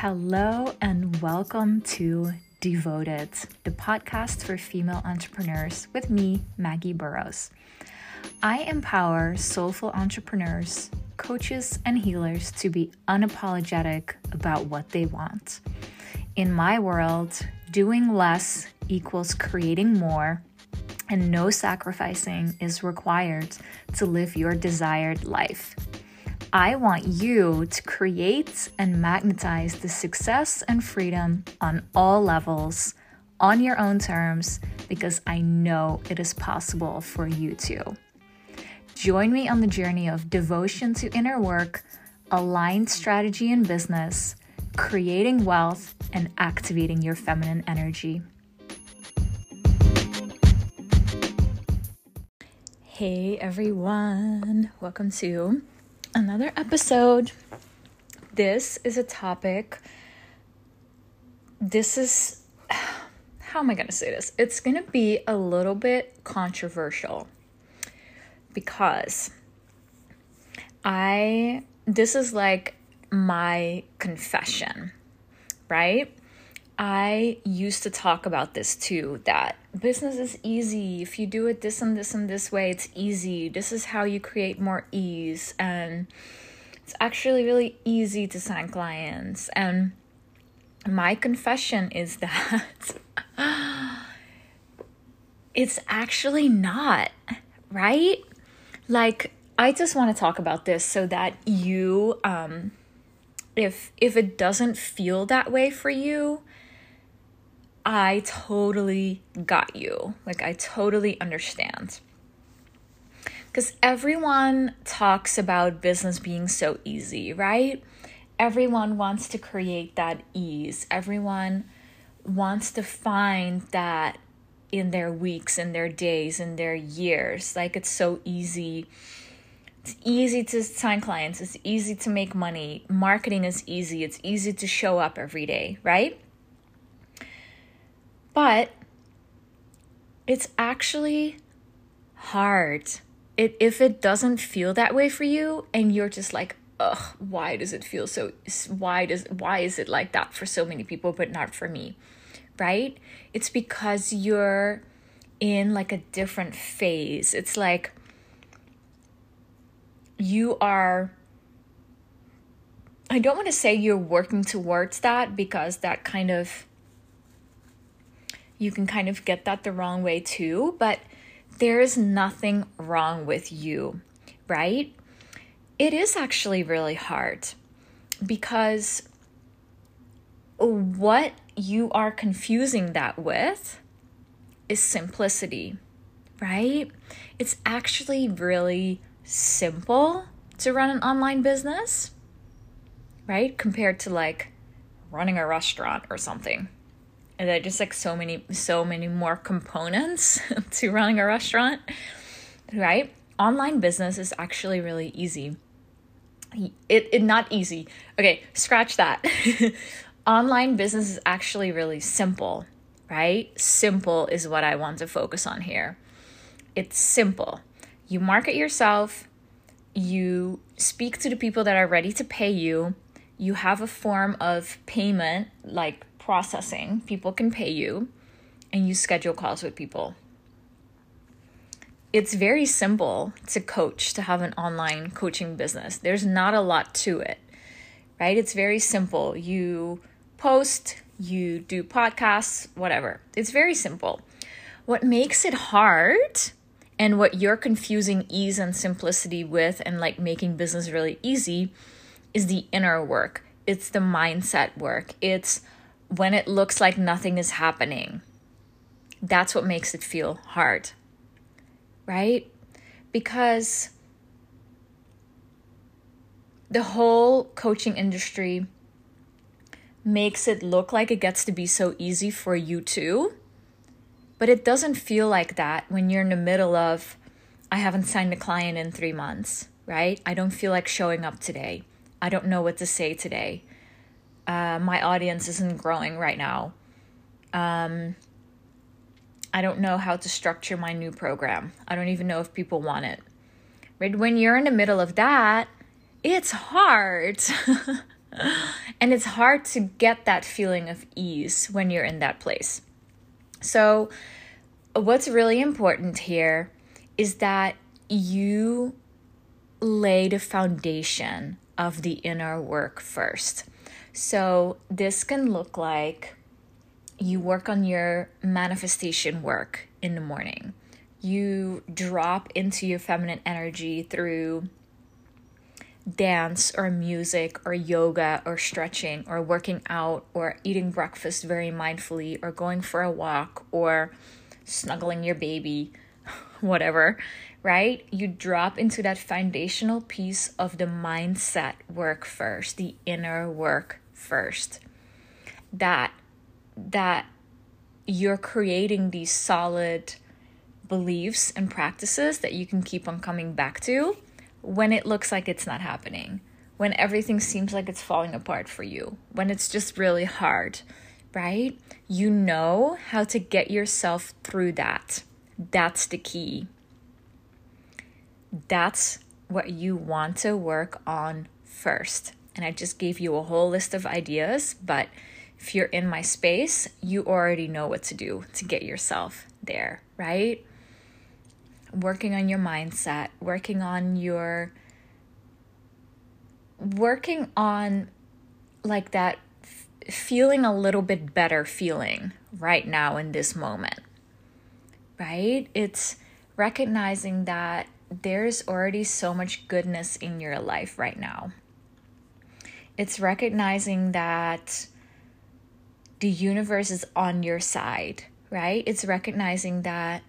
Hello, and welcome to Devoted, the podcast for female entrepreneurs with me, Maggie Burrows. I empower soulful entrepreneurs, coaches, and healers to be unapologetic about what they want. In my world, doing less equals creating more, and no sacrificing is required to live your desired life. I want you to create and magnetize the success and freedom on all levels, on your own terms, because I know it is possible for you too. Join me on the journey of devotion to inner work, aligned strategy in business, creating wealth, and activating your feminine energy. Hey everyone, welcome to another episode. This is a topic. This is, how am I going to say this? It's going to be a little bit controversial because I, this is like my confession, right? I used to talk about this too that business is easy. If you do it this and this and this way, it's easy. This is how you create more ease. And it's actually really easy to sign clients. And my confession is that it's actually not, right? Like, I just want to talk about this so that you, um, if if it doesn't feel that way for you, I totally got you. Like, I totally understand. Because everyone talks about business being so easy, right? Everyone wants to create that ease. Everyone wants to find that in their weeks, in their days, in their years. Like, it's so easy. It's easy to sign clients. It's easy to make money. Marketing is easy. It's easy to show up every day, right? But it's actually hard. It, if it doesn't feel that way for you and you're just like, ugh, why does it feel so why does why is it like that for so many people but not for me? Right? It's because you're in like a different phase. It's like you are I don't want to say you're working towards that because that kind of you can kind of get that the wrong way too, but there is nothing wrong with you, right? It is actually really hard because what you are confusing that with is simplicity, right? It's actually really simple to run an online business, right? Compared to like running a restaurant or something and there just like so many so many more components to running a restaurant right? Online business is actually really easy. It, it not easy. Okay scratch that. Online business is actually really simple right? Simple is what i want to focus on here. It's simple. You market yourself you speak to the people that are ready to pay you you have a form of payment like processing, people can pay you, and you schedule calls with people. It's very simple to coach, to have an online coaching business. There's not a lot to it, right? It's very simple. You post, you do podcasts, whatever. It's very simple. What makes it hard and what you're confusing ease and simplicity with and like making business really easy is the inner work. It's the mindset work. It's when it looks like nothing is happening. That's what makes it feel hard, right? Because the whole coaching industry makes it look like it gets to be so easy for you too. But it doesn't feel like that when you're in the middle of, I haven't signed a client in three months, right? I don't feel like showing up today. I don't know what to say today uh, my audience isn't growing right now. Um, I don't know how to structure my new program. I don't even know if people want it. Right? When you're in the middle of that, it's hard. And it's hard to get that feeling of ease when you're in that place. So, what's really important here is that you lay the foundation of the inner work first. So, this can look like you work on your manifestation work in the morning. You drop into your feminine energy through dance or music or yoga or stretching or working out or eating breakfast very mindfully or going for a walk or snuggling your baby, whatever, right? You drop into that foundational piece of the mindset work first, the inner work first. That that you're creating these solid beliefs and practices that you can keep on coming back to when it looks like it's not happening, when everything seems like it's falling apart for you, when it's just really hard, right? You know how to get yourself through that. That's the key. That's what you want to work on first. And I just gave you a whole list of ideas, but if you're in my space, you already know what to do to get yourself there, right? Working on your mindset, working on your working on like that f- feeling a little bit better feeling right now in this moment. Right? It's recognizing that there's already so much goodness in your life right now. It's recognizing that the universe is on your side, right? It's recognizing that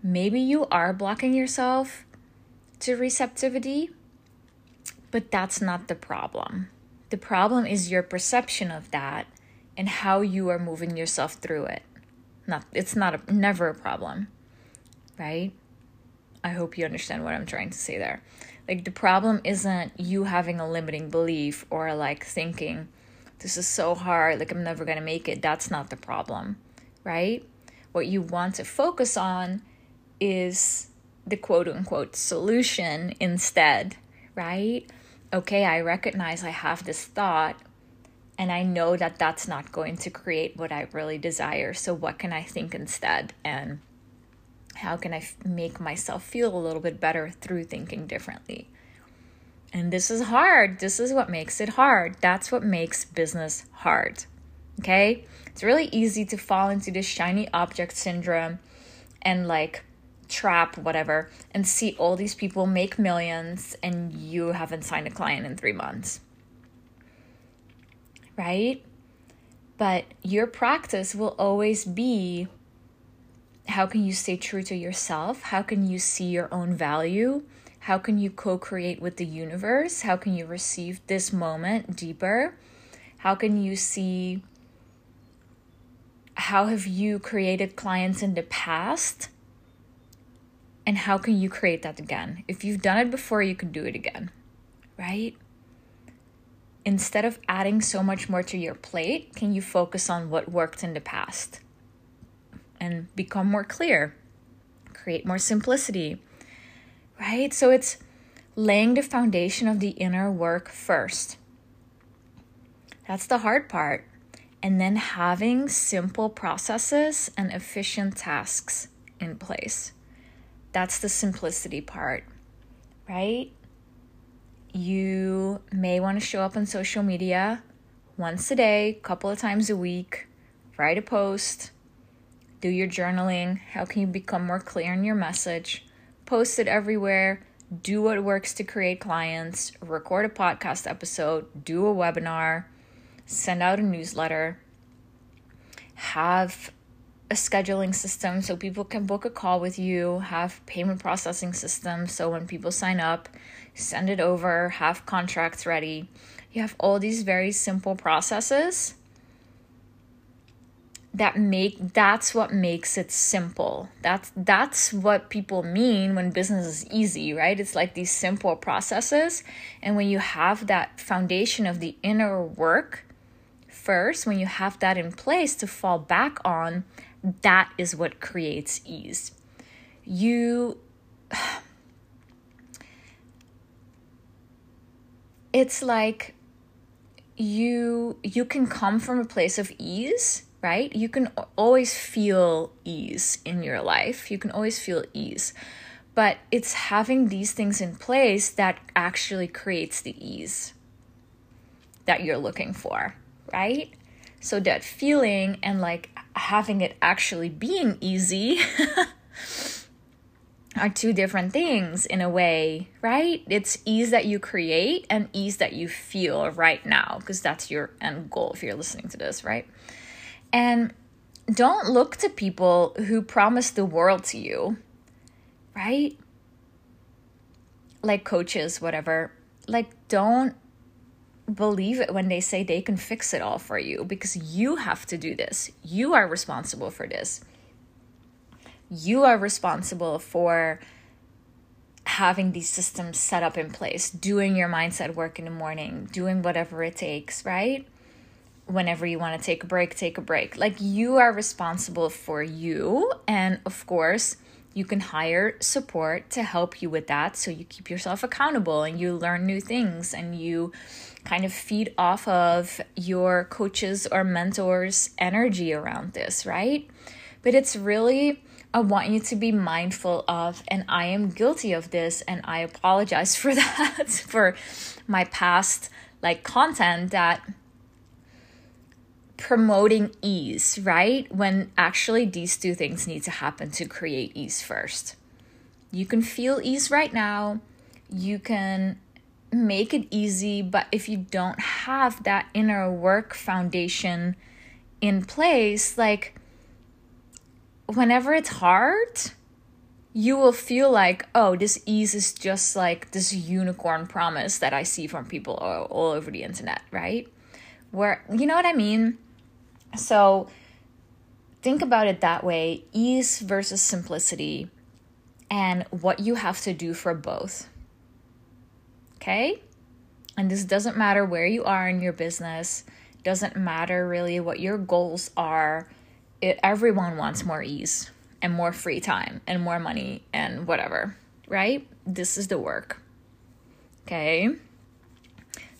maybe you are blocking yourself to receptivity, but that's not the problem. The problem is your perception of that and how you are moving yourself through it. Not it's not a, never a problem, right? I hope you understand what I'm trying to say there. Like the problem isn't you having a limiting belief or like thinking this is so hard, like I'm never going to make it. That's not the problem, right? What you want to focus on is the quote unquote solution instead, right? Okay, I recognize I have this thought and I know that that's not going to create what I really desire. So, what can I think instead? And how can I f- make myself feel a little bit better through thinking differently? And this is hard. This is what makes it hard. That's what makes business hard. Okay? It's really easy to fall into this shiny object syndrome and like trap whatever and see all these people make millions and you haven't signed a client in 3 months. Right? But your practice will always be how can you stay true to yourself? How can you see your own value? How can you co create with the universe? How can you receive this moment deeper? How can you see how have you created clients in the past? And how can you create that again? If you've done it before, you can do it again, right? Instead of adding so much more to your plate, can you focus on what worked in the past and become more clear? Create more simplicity, right? So it's laying the foundation of the inner work first. That's the hard part. And then having simple processes and efficient tasks in place. That's the simplicity part, right? You may want to show up on social media once a day, couple of times a week, write a post, do your journaling. How can you become more clear in your message? post it everywhere, do what works to create clients, record a podcast episode, do a webinar, send out a newsletter, have a scheduling system so people can book a call with you, have payment processing system so when people sign up, send it over, have contracts ready. You have all these very simple processes that make that's what makes it simple. That's that's what people mean when business is easy right? It's like these simple processes. And when you have that foundation of the inner work first when you have that in place to fall back on that is what creates ease. You it's like you you can come from a place of ease right you can always feel ease in your life you can always feel ease but it's having these things in place that actually creates the ease that you're looking for right so that feeling and like having it actually being easy are two different things in a way, right? It's ease that you create and ease that you feel right now, because that's your end goal if you're listening to this, right? And don't look to people who promise the world to you, right? Like coaches, whatever. Like, don't believe it when they say they can fix it all for you because you have to do this. You are responsible for this you are responsible for having these systems set up in place, doing your mindset work in the morning, doing whatever it takes, right? Whenever you want to take a break, take a break. Like you are responsible for you. And of course, you can hire support to help you with that so you keep yourself accountable and you learn new things and you kind of feed off of your coaches or mentors' energy around this, right? But it's really I want you to be mindful of, and I am guilty of this, and I apologize for that, for my past like content that promoting ease, right? When actually these two things need to happen to create ease first. You can feel ease right now, you can make it easy, but if you don't have that inner work foundation in place, like whenever it's hard, you will feel like, oh, this ease is just like this unicorn promise that I see from people all, all over the internet, right? Where, you know what I mean? So think about it that way ease versus simplicity and what you have to do for both. Okay? And this doesn't matter where you are in your business, doesn't matter really what your goals are it, everyone wants more ease and more free time and more money and whatever, right? This is the work. Okay.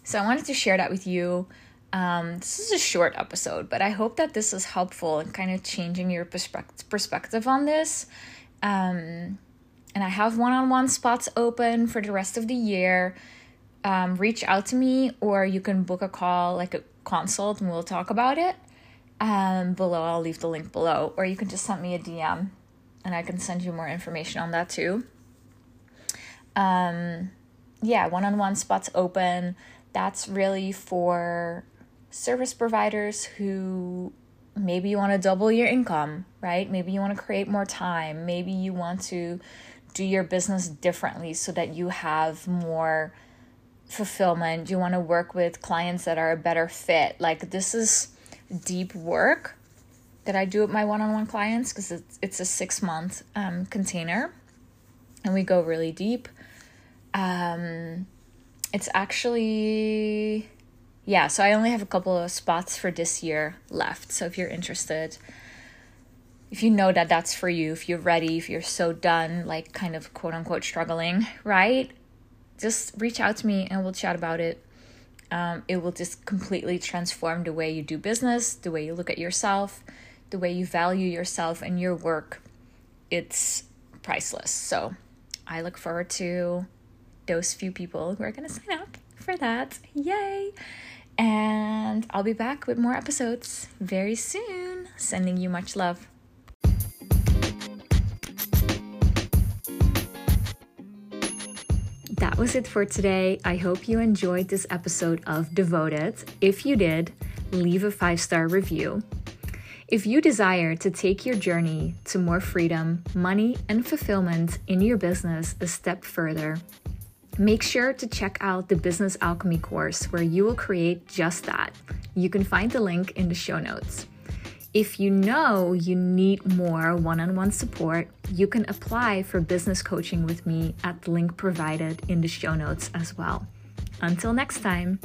So I wanted to share that with you. Um, this is a short episode, but I hope that this is helpful in kind of changing your perspective perspective on this. Um, and I have one on one spots open for the rest of the year. Um, reach out to me, or you can book a call, like a consult, and we'll talk about it um, below. I'll leave the link below, or you can just send me a DM and I can send you more information on that too. Um, yeah, one on one spots open. That's really for service providers who maybe you want to double your income, right? Maybe you want to create more time. Maybe you want to do your business differently so that you have more fulfillment. You want to work with clients that are a better fit. Like, this is deep work that I do with my one-on-one clients because it's it's a six month um, container, and we go really deep. Um, it's actually yeah. So I only have a couple of spots for this year left. So if you're interested, if you know that that's for you, if you're ready, if you're so done, like kind of quote unquote struggling, right? Just reach out to me and we'll chat about it um, it will just completely transform the way you do business, the way you look at yourself, the way you value yourself and your work. It's priceless. So I look forward to those few people who are going to sign up for that. Yay! And I'll be back with more episodes very soon. Sending you much love. that was it for today. I hope you enjoyed this episode of Devoted. If you did, leave a five star review. If you desire to take your journey to more freedom, money, and fulfillment in your business a step further, make sure to check out the Business Alchemy course where you will create just that. You can find the link in the show notes. If you know you need more one on one support, you can apply for business coaching with me at the link provided in the show notes as well. Until next time.